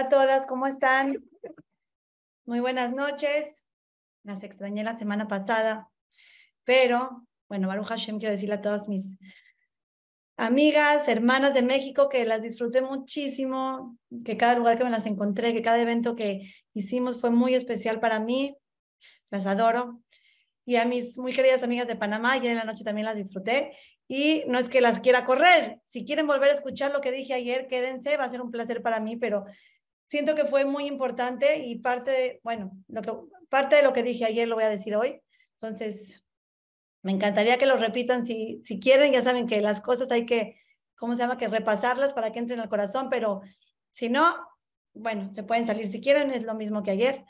A todas, ¿cómo están? Muy buenas noches. Las extrañé la semana pasada, pero bueno, Baruch Hashem, quiero decirle a todas mis amigas, hermanas de México que las disfruté muchísimo, que cada lugar que me las encontré, que cada evento que hicimos fue muy especial para mí. Las adoro. Y a mis muy queridas amigas de Panamá, ayer en la noche también las disfruté. Y no es que las quiera correr. Si quieren volver a escuchar lo que dije ayer, quédense, va a ser un placer para mí, pero siento que fue muy importante y parte de, bueno, lo que, parte de lo que dije ayer lo voy a decir hoy. Entonces, me encantaría que lo repitan si, si quieren, ya saben que las cosas hay que, ¿cómo se llama? Que repasarlas para que entren al corazón, pero si no, bueno, se pueden salir si quieren, es lo mismo que ayer.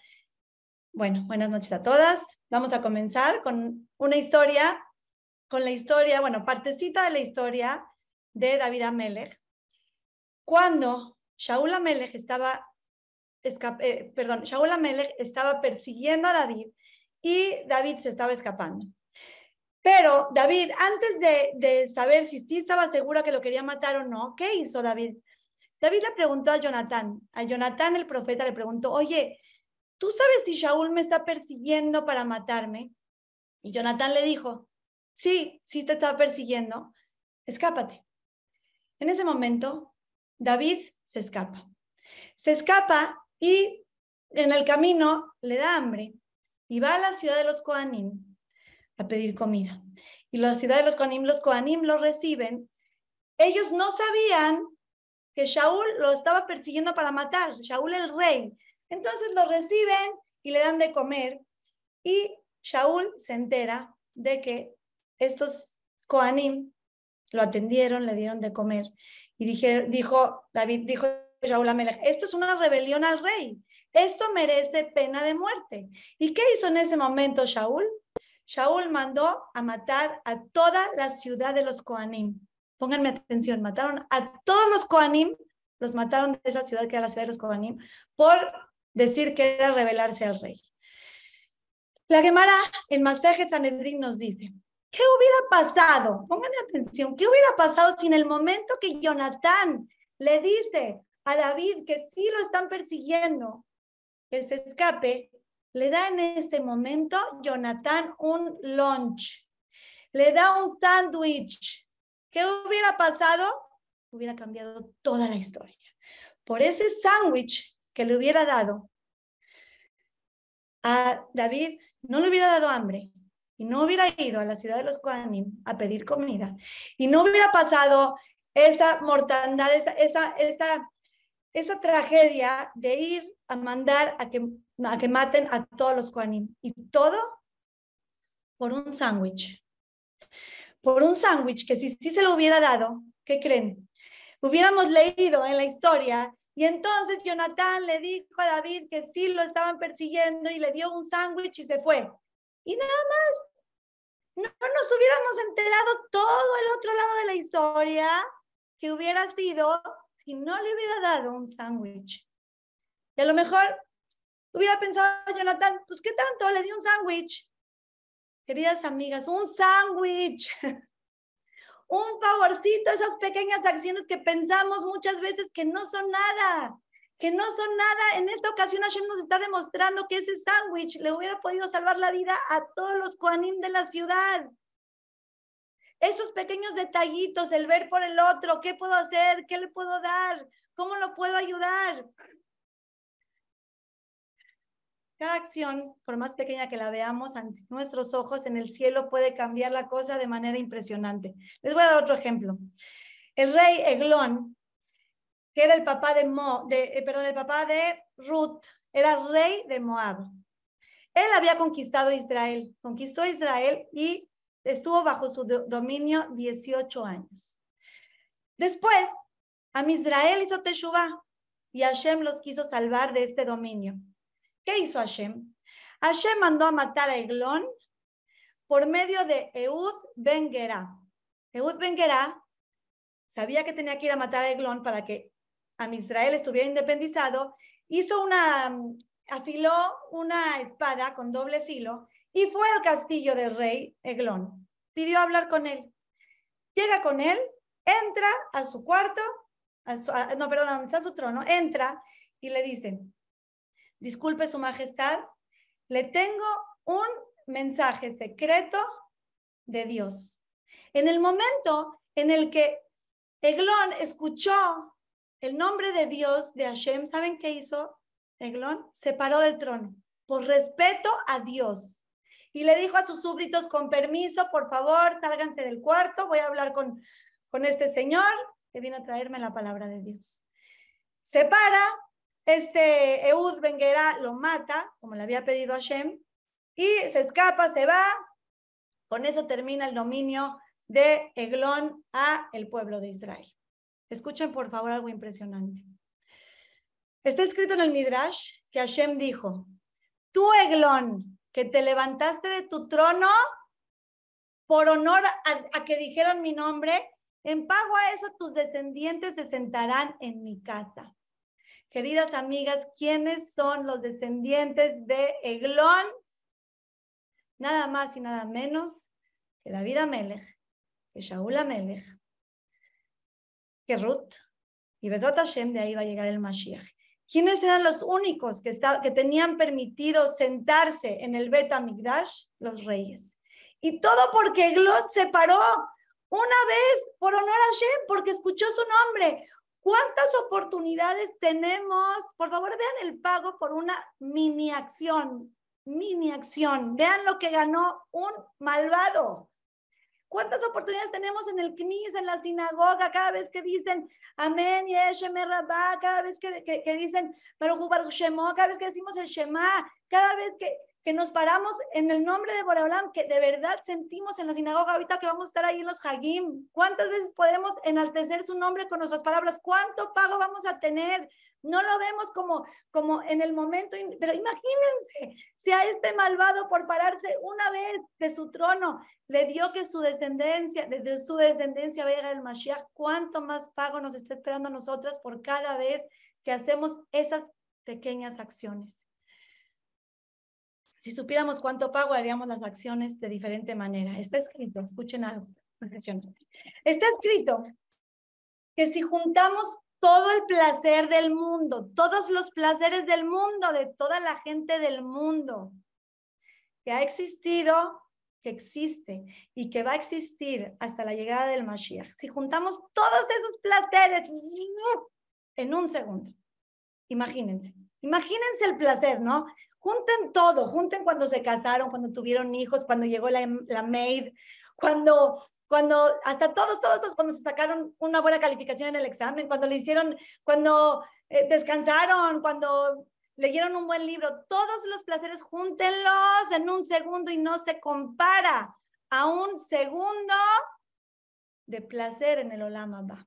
Bueno, buenas noches a todas. Vamos a comenzar con una historia con la historia, bueno, partecita de la historia de David Amelech. Cuando Shaul Amelech estaba, eh, perdón, Shaul Amelech estaba persiguiendo a David y David se estaba escapando. Pero David, antes de, de saber si sí estaba segura que lo quería matar o no, ¿qué hizo David? David le preguntó a Jonatán, a Jonatán el profeta le preguntó, oye, ¿tú sabes si Shaul me está persiguiendo para matarme? Y Jonatán le dijo, sí, sí te estaba persiguiendo, escápate. En ese momento, David se escapa. Se escapa y en el camino le da hambre y va a la ciudad de los Koanim a pedir comida. Y la ciudad de los Koanim, los Koanim lo reciben. Ellos no sabían que Shaul lo estaba persiguiendo para matar, Shaul el rey. Entonces lo reciben y le dan de comer. Y Shaul se entera de que estos Koanim lo atendieron, le dieron de comer y dijo David, dijo Shaul Amelech, esto es una rebelión al rey, esto merece pena de muerte. ¿Y qué hizo en ese momento Shaul? Shaul mandó a matar a toda la ciudad de los Koanim. Pónganme atención, mataron a todos los Koanim, los mataron de esa ciudad que era la ciudad de los Koanim, por decir que era rebelarse al rey. La Gemara en Maseje Sanedrín nos dice, ¿Qué hubiera pasado? Pónganme atención, ¿qué hubiera pasado si en el momento que Jonatán le dice a David que sí lo están persiguiendo, que se escape, le da en ese momento Jonatán un lunch, le da un sándwich. ¿Qué hubiera pasado? Hubiera cambiado toda la historia. Por ese sándwich que le hubiera dado a David, no le hubiera dado hambre, y no hubiera ido a la ciudad de los Kohanim a pedir comida y no hubiera pasado esa mortandad, esa, esa, esa tragedia de ir a mandar a que, a que maten a todos los Kohanim. Y todo por un sándwich. Por un sándwich que si, si se lo hubiera dado, ¿qué creen? Hubiéramos leído en la historia y entonces Jonathan le dijo a David que sí lo estaban persiguiendo y le dio un sándwich y se fue. Y nada más no nos hubiéramos enterado todo el otro lado de la historia que hubiera sido no le hubiera dado un sándwich. Y a lo mejor hubiera pensado Jonathan, pues qué tanto, le di un sándwich. Queridas amigas, un sándwich. un favorcito, esas pequeñas acciones que pensamos muchas veces que no son nada que no son nada. En esta ocasión Hashem nos está demostrando que ese sándwich le hubiera podido salvar la vida a todos los Koanim de la ciudad. Esos pequeños detallitos, el ver por el otro, qué puedo hacer, qué le puedo dar, cómo lo puedo ayudar. Cada acción, por más pequeña que la veamos ante nuestros ojos en el cielo, puede cambiar la cosa de manera impresionante. Les voy a dar otro ejemplo. El rey Eglón que era el papá de, Mo, eh, perdón, el papá de Ruth, era rey de Moab. Él había conquistado Israel, conquistó Israel y estuvo bajo su dominio 18 años. Después, a Israel hizo Teshuvah y Hashem los quiso salvar de este dominio. ¿Qué hizo Hashem? Hashem mandó a matar a Eglón por medio de Eud Ben Gerá. Eud Ben Gerá sabía que tenía que ir a matar a Eglón para que a Israel estuviera independizado, hizo una, afiló una espada con doble filo y fue al castillo del rey Eglón. Pidió hablar con él. Llega con él, entra a su cuarto, no, perdón, está su trono, entra y le dice, disculpe su majestad, le tengo un mensaje secreto de Dios. En el momento en el que Eglón escuchó el nombre de Dios, de Hashem, ¿saben qué hizo Eglón? Se paró del trono por respeto a Dios. Y le dijo a sus súbditos, con permiso, por favor, sálganse del cuarto, voy a hablar con, con este señor que viene a traerme la palabra de Dios. Se para, este Eud Benguera lo mata, como le había pedido Hashem, y se escapa, se va. Con eso termina el dominio de Eglón a el pueblo de Israel. Escuchen por favor algo impresionante. Está escrito en el Midrash que Hashem dijo, tú Eglón, que te levantaste de tu trono por honor a, que dijeron mi nombre, en pago a eso tus descendientes se sentarán en mi casa. Queridas amigas, ¿quiénes son los descendientes de Eglón? Nada más y nada menos que David Amelech, que Shaul Amelech, que Ruth, y Bedot Hashem, de ahí va a llegar el Mashiach. ¿Quiénes eran los únicos que, que tenían permitido sentarse en el Bet Amigdash? Los reyes. Y todo porque Glot se paró una vez por honor a Hashem, porque escuchó su nombre. ¿Cuántas oportunidades tenemos? Por favor, vean el pago por una mini acción, mini acción. Vean lo que ganó un malvado. ¿Cuántas oportunidades tenemos en el CNIS, en la sinagoga, cada vez que dicen Amén, Yeshem Rabá, cada vez que, que, que dicen Baruch Baruch Shemo, cada vez que decimos el Shema, cada vez que, que nos paramos en el nombre de Boreolam, que de verdad sentimos en la sinagoga ahorita que vamos a estar ahí en los Hagim. ¿Cuántas veces podemos enaltecer su nombre con nuestras palabras? ¿Cuánto pago vamos a tener? No lo vemos como, como en el momento, pero imagínense, si a este malvado por pararse una vez de su trono le dio que su descendencia, desde su descendencia va a llegar el Mashiach, ¿cuánto más pago nos está esperando a nosotras por cada vez que hacemos esas pequeñas acciones? Si supiéramos cuánto pago, haríamos las acciones de diferente manera. Está escrito, escuchen algo. Está escrito que si juntamos todo el placer del mundo, todos los placeres del mundo, de toda la gente del mundo, que ha existido, que existe y que va a existir hasta la llegada del Mashiach, si juntamos todos esos placeres en un segundo, imagínense, imagínense el placer, ¿no? Junten todo, junten cuando se casaron, cuando tuvieron hijos, cuando llegó la, la maid, cuando, cuando, hasta todos, todos, todos, cuando se sacaron una buena calificación en el examen, cuando le hicieron, cuando eh, descansaron, cuando leyeron un buen libro, todos los placeres, júntenlos en un segundo y no se compara a un segundo de placer en el Olama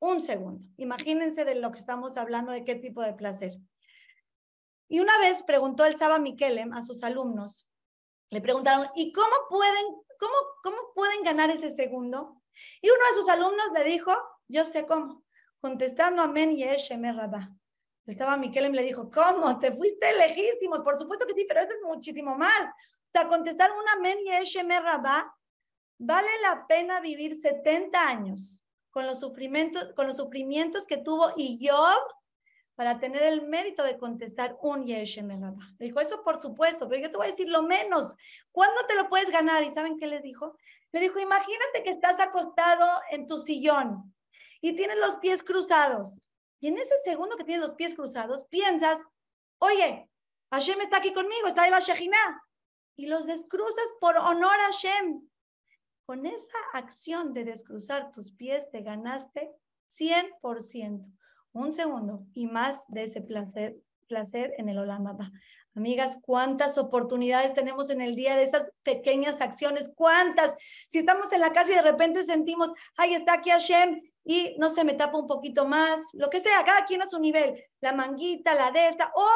Un segundo. Imagínense de lo que estamos hablando, de qué tipo de placer. Y una vez preguntó el Saba Mikelem a sus alumnos, le preguntaron, ¿y cómo pueden, cómo, cómo pueden ganar ese segundo? Y uno de sus alumnos le dijo, yo sé cómo, contestando Amén y Eshem Rabá. El Saba Mikelem le dijo, ¿cómo? Te fuiste lejísimos, por supuesto que sí, pero eso es muchísimo más. O sea, contestar un Amén y Eshem Rabá, vale la pena vivir 70 años con los sufrimientos, con los sufrimientos que tuvo yo para tener el mérito de contestar un Yeshem Le dijo, eso por supuesto, pero yo te voy a decir lo menos. ¿Cuándo te lo puedes ganar? ¿Y saben qué le dijo? Le dijo, imagínate que estás acostado en tu sillón y tienes los pies cruzados. Y en ese segundo que tienes los pies cruzados, piensas, oye, Hashem está aquí conmigo, está en la Shejina. Y los descruzas por honor a Hashem. Con esa acción de descruzar tus pies, te ganaste 100% un segundo y más de ese placer, placer en el Olamaba. Amigas, ¿cuántas oportunidades tenemos en el día de esas pequeñas acciones? ¿Cuántas? Si estamos en la casa y de repente sentimos, ay, está aquí Hashem y no se me tapa un poquito más, lo que sea, cada quien a su nivel, la manguita, la de esta, o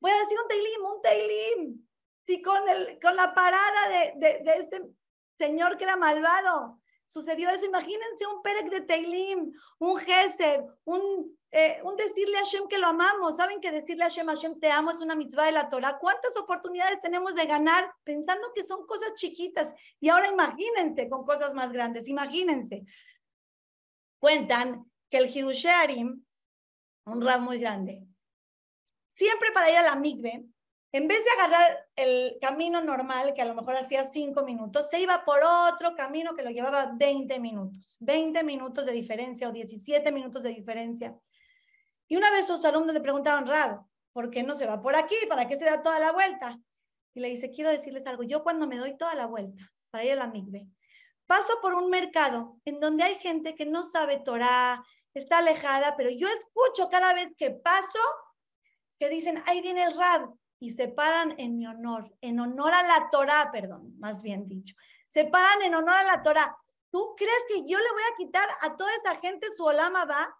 voy a decir un teilim, un teilim, si con, con la parada de, de, de este señor que era malvado, sucedió eso. Imagínense un Perek de Teilim, un Gesed, un, eh, un decirle a Hashem que lo amamos. ¿Saben que decirle a Hashem, Hashem te amo es una mitzvah de la Torah? ¿Cuántas oportunidades tenemos de ganar pensando que son cosas chiquitas? Y ahora imagínense con cosas más grandes, imagínense. Cuentan que el Hirusharim, un rab muy grande, siempre para ir a la migbe, en vez de agarrar el camino normal, que a lo mejor hacía cinco minutos, se iba por otro camino que lo llevaba 20 minutos, 20 minutos de diferencia o 17 minutos de diferencia. Y una vez sus alumnos le preguntaron, Rab, ¿por qué no se va por aquí? ¿Para qué se da toda la vuelta? Y le dice, quiero decirles algo, yo cuando me doy toda la vuelta para ir a la migbe, paso por un mercado en donde hay gente que no sabe Torah, está alejada, pero yo escucho cada vez que paso que dicen, ahí viene el Rab, y se paran en mi honor, en honor a la Torah, perdón, más bien dicho. Se paran en honor a la Torah. ¿Tú crees que yo le voy a quitar a toda esa gente su olama va?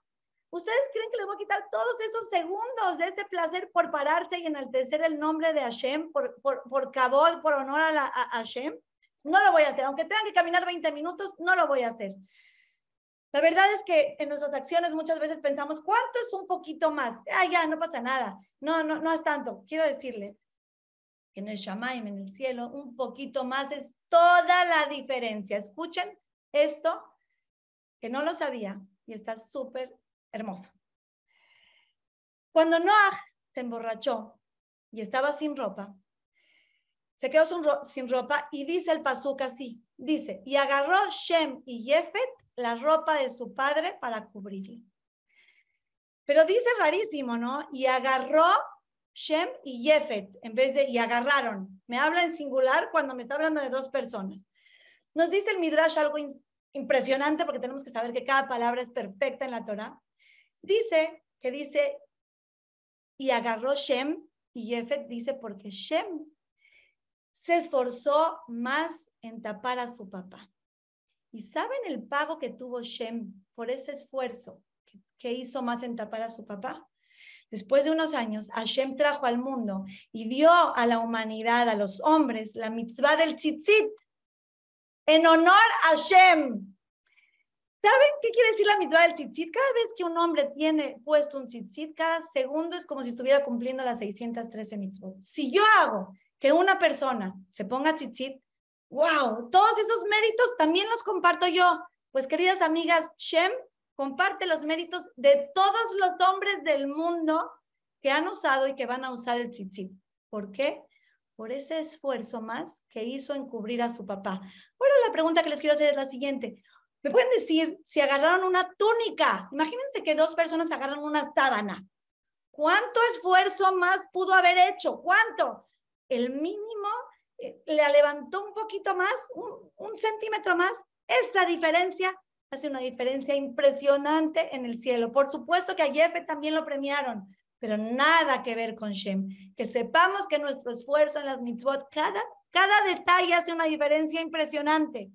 ¿Ustedes creen que les voy a quitar todos esos segundos de este placer por pararse y enaltecer el nombre de Hashem, por, por, por cabod, por honor a, la, a Hashem? No lo voy a hacer. Aunque tengan que caminar 20 minutos, no lo voy a hacer. La verdad es que en nuestras acciones muchas veces pensamos, ¿cuánto es un poquito más? Ah, ya, no pasa nada. No, no, no es tanto. Quiero decirles que en el Shamaim, en el cielo, un poquito más es toda la diferencia. Escuchen esto, que no lo sabía y está súper hermoso. Cuando Noah se emborrachó y estaba sin ropa, se quedó sin ropa y dice el pasuk así, dice, y agarró Shem y Jefet la ropa de su padre para cubrirle. Pero dice rarísimo, ¿no? Y agarró Shem y Jefet en vez de y agarraron. Me habla en singular cuando me está hablando de dos personas. Nos dice el Midrash algo impresionante porque tenemos que saber que cada palabra es perfecta en la Torah. Dice que dice y agarró Shem y Jefet dice porque Shem se esforzó más en tapar a su papá. ¿Y saben el pago que tuvo Shem por ese esfuerzo que, hizo más en tapar a su papá? Después de unos años, Hashem trajo al mundo y dio a la humanidad, a los hombres, la mitzvah del tzitzit, en honor a Hashem. ¿Saben qué quiere decir la mitzvah del tzitzit? Cada vez que un hombre tiene puesto un tzitzit, cada segundo es como si estuviera cumpliendo las 613 mitzvot. Si yo hago que una persona se ponga tzitzit, wow, todos esos méritos también los comparto yo. Pues queridas amigas, Shem comparte los méritos de todos los hombres del mundo que han usado y que van a usar el tzitzit. ¿Por qué? Por ese esfuerzo más que hizo en cubrir a su papá. Bueno, la pregunta que les quiero hacer es la siguiente. ¿Me pueden decir si agarraron una túnica? Imagínense que dos personas agarran una sábana. ¿Cuánto esfuerzo más pudo haber hecho? ¿Cuánto? El mínimo eh, le levantó un poquito más, un, centímetro más, esa diferencia hace una diferencia impresionante en el cielo. Por supuesto que a Jefe también lo premiaron, pero nada que ver con Shem. Que sepamos que nuestro esfuerzo en las mitzvot, cada, cada detalle hace una diferencia impresionante.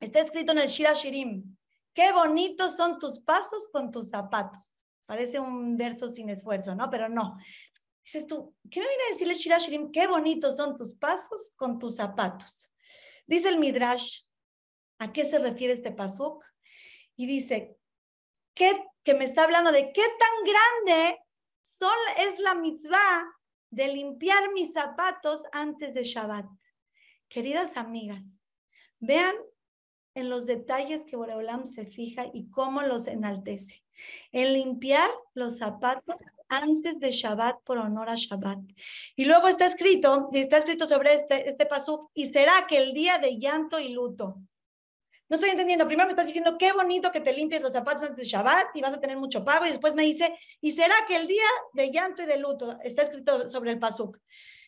Está escrito en el Shira Shirim. Qué bonitos son tus pasos con tus zapatos. Parece un verso sin esfuerzo, ¿no? Pero no. Dices tú, ¿qué me viene a decirle Shira Shirim? Qué bonitos son tus pasos con tus zapatos. Dice el Midrash, ¿a qué se refiere este pasuk? Y dice, ¿qué, que me está hablando de qué tan grande es la mitzvah de limpiar mis zapatos antes de Shabbat. Queridas amigas, vean en los detalles que Boreolam se fija y cómo los enaltece. En limpiar los zapatos antes de Shabbat por honor a Shabbat. Y luego está escrito, está escrito sobre este, este pasú, y será que el día de llanto y luto. No estoy entendiendo. Primero me estás diciendo qué bonito que te limpies los zapatos antes de Shabbat y vas a tener mucho pago. Y después me dice, y será que el día de llanto y de luto está escrito sobre el pasuk.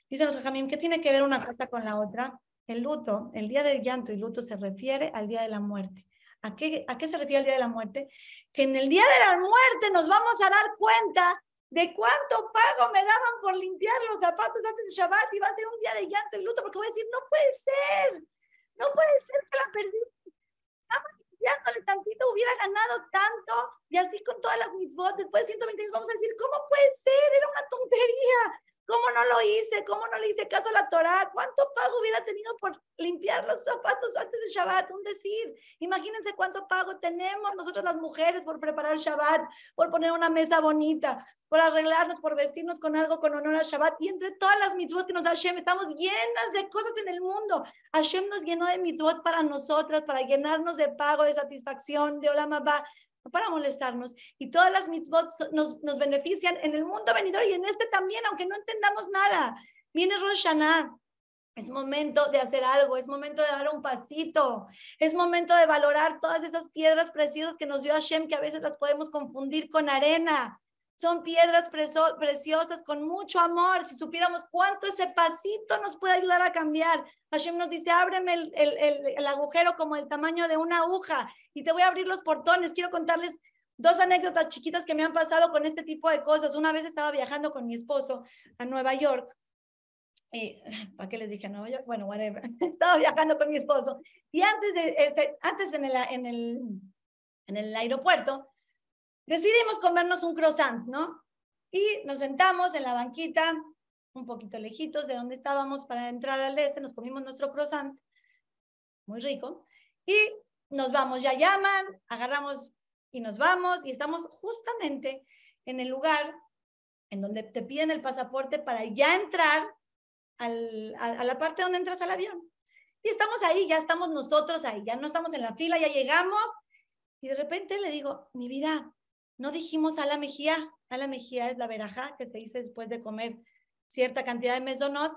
Dice los Jamim, ¿qué tiene que ver una cosa con la otra? El luto, el día de llanto y luto se refiere al día de la muerte. ¿A qué, ¿A qué se refiere el día de la muerte? Que en el día de la muerte nos vamos a dar cuenta de cuánto pago me daban por limpiar los zapatos antes de Shabbat y va a ser un día de llanto y luto porque voy a decir, no puede ser, no puede ser que la perdí. Estaba limpiándole tantito, hubiera ganado tanto y así con todas las mitzvot, después de 120 años vamos a decir, ¿cómo puede ser? Era una tontería. ¿Cómo no lo hice? ¿Cómo no le hice caso a la Torah? ¿Cuánto pago hubiera tenido por limpiar los zapatos antes de Shabbat? Un decir. Imagínense cuánto pago tenemos nosotros las mujeres por preparar Shabbat, por poner una mesa bonita, por arreglarnos, por vestirnos con algo con honor a Shabbat. Y entre todas las mitzvot que nos da Hashem, estamos llenas de cosas en el mundo. Hashem nos llenó de mitzvot para nosotras, para llenarnos de pago, de satisfacción, de Olam no para molestarnos. Y todas las mitzvot nos, nos benefician en el mundo venidor y en este también, aunque no entendamos nada. Viene Rosh Hashanah, es momento de hacer algo, es momento de dar un pasito, es momento de valorar todas esas piedras preciosas que nos dio Hashem, que a veces las podemos confundir con arena. Son piedras preciosas con mucho amor. Si supiéramos cuánto ese pasito nos puede ayudar a cambiar. Hashem nos dice, ábreme el, el, agujero como el tamaño de una aguja y te voy a abrir los portones. Quiero contarles dos anécdotas chiquitas que me han pasado con este tipo de cosas. Una vez estaba viajando con mi esposo a Nueva York y, ¿para qué les dije Nueva York? Bueno, whatever. Estaba viajando con mi esposo. Y antes, de, este, antes en, en, el, en el aeropuerto, decidimos comernos un croissant, ¿no? Y nos sentamos en la banquita, un poquito lejitos de donde estábamos para entrar al este, nos comimos nuestro croissant, muy rico, y nos vamos, ya llaman, agarramos y nos vamos, y estamos justamente en el lugar en donde te piden el pasaporte para ya entrar a, la parte donde entras al avión. Y estamos ahí, ya estamos nosotros ahí, ya no estamos en la fila, ya llegamos. Y de repente le digo, mi vida, no dijimos a la mejía, a la mejía es la veraja que se dice después de comer cierta cantidad de mesonot.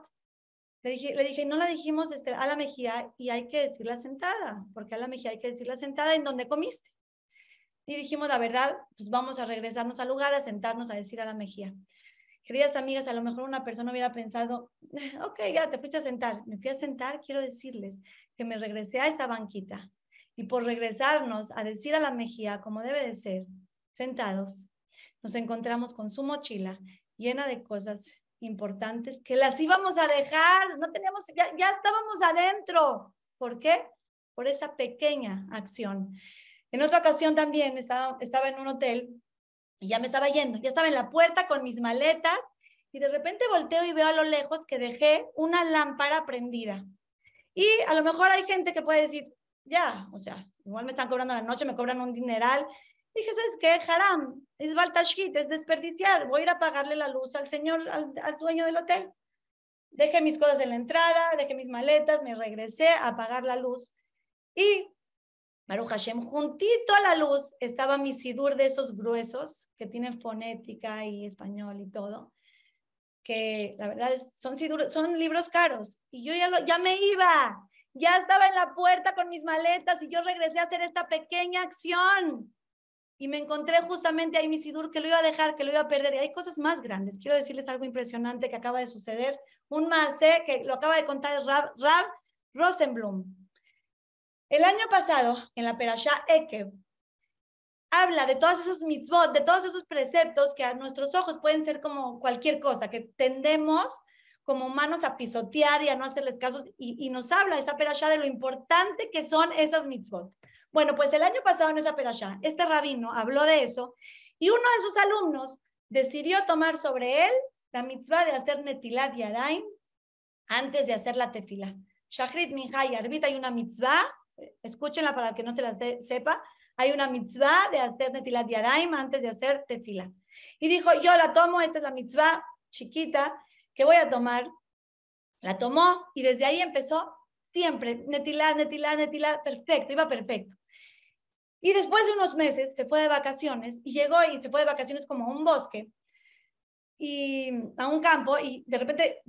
Le dije, le dije no la dijimos este, a la mejía y hay que decirla sentada, porque a la mejía hay que decirla sentada en donde comiste. Y dijimos, la verdad, pues vamos a regresarnos al lugar, a sentarnos a decir a la mejía. Queridas amigas, a lo mejor una persona hubiera pensado, ok, ya te fuiste a sentar. Me fui a sentar, quiero decirles que me regresé a esa banquita y por regresarnos a decir a la Mejía como debe de ser, sentados, nos encontramos con su mochila llena de cosas importantes que las íbamos a dejar, no teníamos, ya, ya estábamos adentro. ¿Por qué? Por esa pequeña acción. En otra ocasión también estaba, estaba en un hotel y ya me estaba yendo, ya estaba en la puerta con mis maletas y de repente volteo y veo a lo lejos que dejé una lámpara prendida. Y a lo mejor hay gente que puede decir, ya, o sea, igual me están cobrando la noche, me cobran un dineral. Dije, ¿sabes qué? Haram, es baltashit, es desperdiciar. Voy a ir a pagarle la luz al señor, al, al dueño del hotel. Dejé mis cosas en la entrada, dejé mis maletas, me regresé a pagar la luz. Y Maru Hashem, juntito a la luz estaba mi sidur de esos gruesos que tienen fonética y español y todo, que la verdad es, son, son libros caros. Y yo ya, lo, ya me iba, ya estaba en la puerta con mis maletas y yo regresé a hacer esta pequeña acción. Y me encontré justamente ahí mi sidur que lo iba a dejar, que lo iba a perder. Y hay cosas más grandes. Quiero decirles algo impresionante que acaba de suceder. Un más, que lo acaba de contar Rab, Rab Rosenblum. El año pasado, en la Perashá Ekev, habla de todas esas mitzvot, de todos esos preceptos que a nuestros ojos pueden ser como cualquier cosa, que tendemos como humanos a pisotear y a no hacerles caso, y, nos habla esa perashá de lo importante que son esas mitzvot. Bueno, pues el año pasado en esa perashá, este rabino habló de eso, y uno de sus alumnos decidió tomar sobre él la mitzvah de hacer netilat yadaim antes de hacer la tefila. Shachrit Minha y Arbit hay una mitzvah escúchenla para que no se la sepa, hay una mitzvah de hacer netilat yadayim antes de hacer tefila. Y dijo, yo la tomo, esta es la mitzvah chiquita que voy a tomar. La tomó y desde ahí empezó siempre, netilat, netilat, netilat, perfecto, iba perfecto. Y después de unos meses se fue de vacaciones y llegó y se fue de vacaciones como a un bosque y a un campo y de repente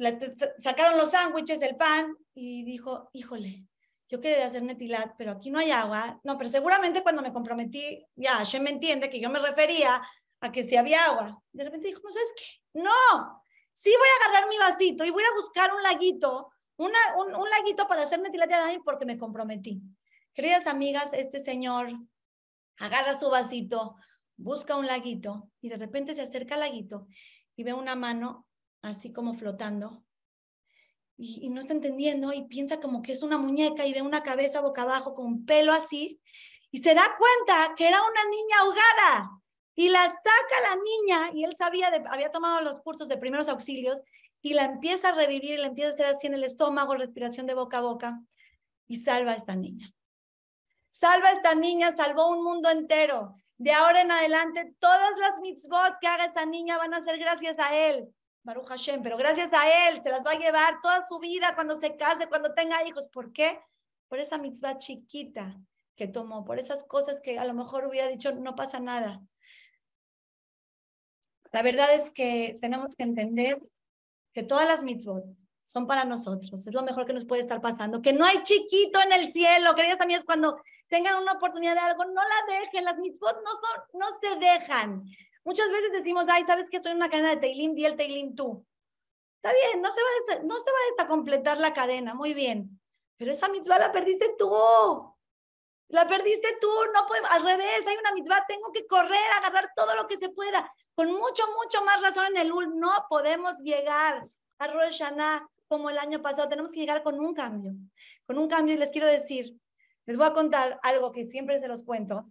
sacaron los sándwiches, el pan y dijo, híjole, yo quería hacer netilat, pero aquí no hay agua. No, pero seguramente cuando me comprometí, ya, Hashem me entiende que yo me refería a que si había agua. De repente dijo, no sabes qué, no, sí voy a agarrar mi vasito y voy a buscar un laguito, una, un, un, laguito para hacer netilat de porque me comprometí. Queridas amigas, este señor agarra su vasito, busca un laguito y de repente se acerca al laguito y ve una mano así como flotando y, no está entendiendo y piensa como que es una muñeca y ve una cabeza boca abajo con pelo así y se da cuenta que era una niña ahogada y la saca la niña y él sabía, había tomado los cursos de primeros auxilios y la empieza a revivir, la empieza a hacer así en el estómago, respiración de boca a boca y salva a esta niña. Salva a esta niña, salvó un mundo entero. De ahora en adelante, todas las mitzvot que haga esta niña van a ser gracias a él. Baruch Hashem, pero gracias a él se las va a llevar toda su vida cuando se case, cuando tenga hijos. ¿Por qué? Por esa mitzvah chiquita que tomó, por esas cosas que a lo mejor hubiera dicho no pasa nada. La verdad es que tenemos que entender que todas las mitzvot son para nosotros, es lo mejor que nos puede estar pasando, que no hay chiquito en el cielo, queridas es cuando tengan una oportunidad de algo, no la dejen, las mitzvot no, son, no se dejan. Muchas veces decimos, ay, ¿sabes que estoy en una cadena de Teilim? Di el Teilim tú. Está bien, no se, va a, no se va a completar la cadena, muy bien. Pero esa mitzvah la perdiste tú. La perdiste tú, no podemos, al revés, hay una mitzvah, tengo que correr, agarrar todo lo que se pueda. Con mucho, mucho más razón en el UL, no podemos llegar a Rosh Hashanah como el año pasado, tenemos que llegar con un cambio, con un cambio y les quiero decir, les voy a contar algo que siempre se los cuento,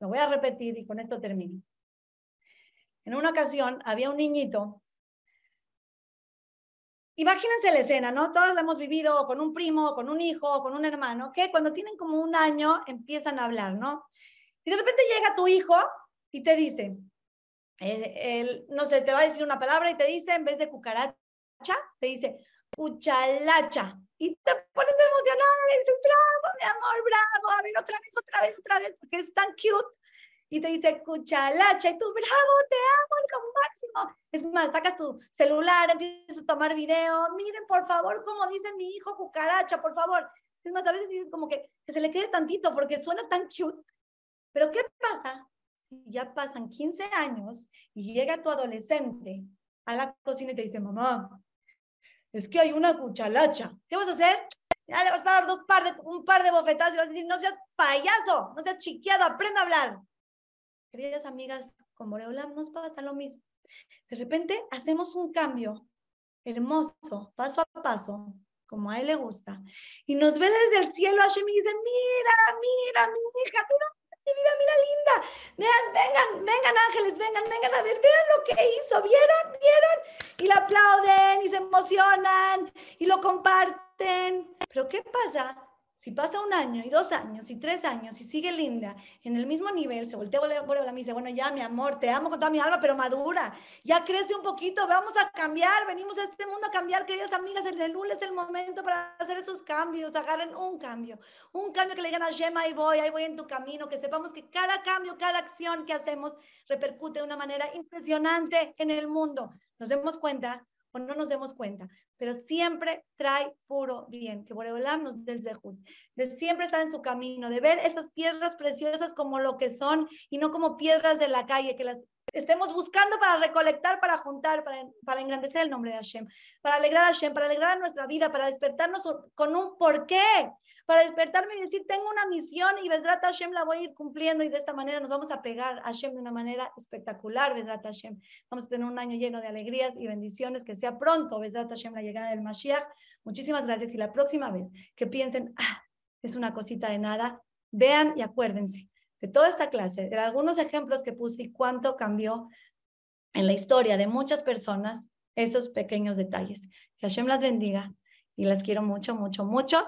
lo voy a repetir y con esto termino. En una ocasión había un niñito Imagínense la escena, ¿no? Todos la hemos vivido con un primo, con un hijo, con un hermano, que cuando tienen como un año empiezan a hablar, ¿no? Y de repente llega tu hijo y te dice, él, no sé, te va a decir una palabra y te dice, en vez de cucaracha, te dice cuchalacha. Y te pones emocionado y dices, bravo, mi amor, bravo, a ver, otra vez, otra vez, otra vez, porque es tan cute y te dice cuchalacha y tú, bravo, te amo, el máximo. Es más, sacas tu celular, empiezas a tomar video, miren por favor cómo dice mi hijo cucaracha, por favor. Es más, a veces dices como que, que se le quede tantito porque suena tan cute. Pero ¿qué pasa si ya pasan 15 años y llega tu adolescente a la cocina y te dice, mamá, es que hay una cuchalacha. ¿Qué vas a hacer? Ya le vas a dar dos par de, un par de bofetadas y vas a decir, no seas payaso, no seas chiqueado, aprenda a hablar. Queridas amigas, con Boreolam nos pasa lo mismo. De repente hacemos un cambio hermoso, paso a paso, como a él le gusta. Y nos ve desde el cielo Hashem y dice, mira, mira, mi hija, mira, mi vida, mira linda. Vean, vengan, vengan ángeles, vengan, vengan a ver, vean lo que hizo, ¿vieron? ¿Vieron? Y le aplauden y se emocionan y lo comparten. Pero ¿qué pasa? Si pasa un año y dos años y tres años y sigue linda en el mismo nivel, se voltea por la me dice, bueno, ya mi amor, te amo con toda mi alma, pero madura, ya crece un poquito, vamos a cambiar, venimos a este mundo a cambiar, queridas amigas, en el lunes es el momento para hacer esos cambios, agarren un cambio, un cambio que le digan a Shema, ahí voy, ahí voy en tu camino, que sepamos que cada cambio, cada acción que hacemos repercute de una manera impresionante en el mundo. Nos demos cuenta o no nos demos cuenta, pero siempre trae puro bien, que Boreolam nos del zehut, de siempre estar en su camino, de ver esas piedras preciosas como lo que son y no como piedras de la calle, que las estemos buscando para recolectar, para juntar, para, para engrandecer el nombre de Hashem, para alegrar a Hashem, para alegrar nuestra vida, para despertarnos con un porqué, para despertarme y decir, tengo una misión y Besrat Hashem la voy a ir cumpliendo y de esta manera nos vamos a pegar a Hashem de una manera espectacular, Besrat Hashem. Vamos a tener un año lleno de alegrías y bendiciones, que sea pronto, Besrat Hashem, la llegada del Mashiach. Muchísimas gracias y la próxima vez que piensen, ah, es una cosita de nada, vean y acuérdense de toda esta clase, de algunos ejemplos que puse y cuánto cambió en la historia de muchas personas esos pequeños detalles. Que Hashem las bendiga y las quiero mucho, mucho, mucho.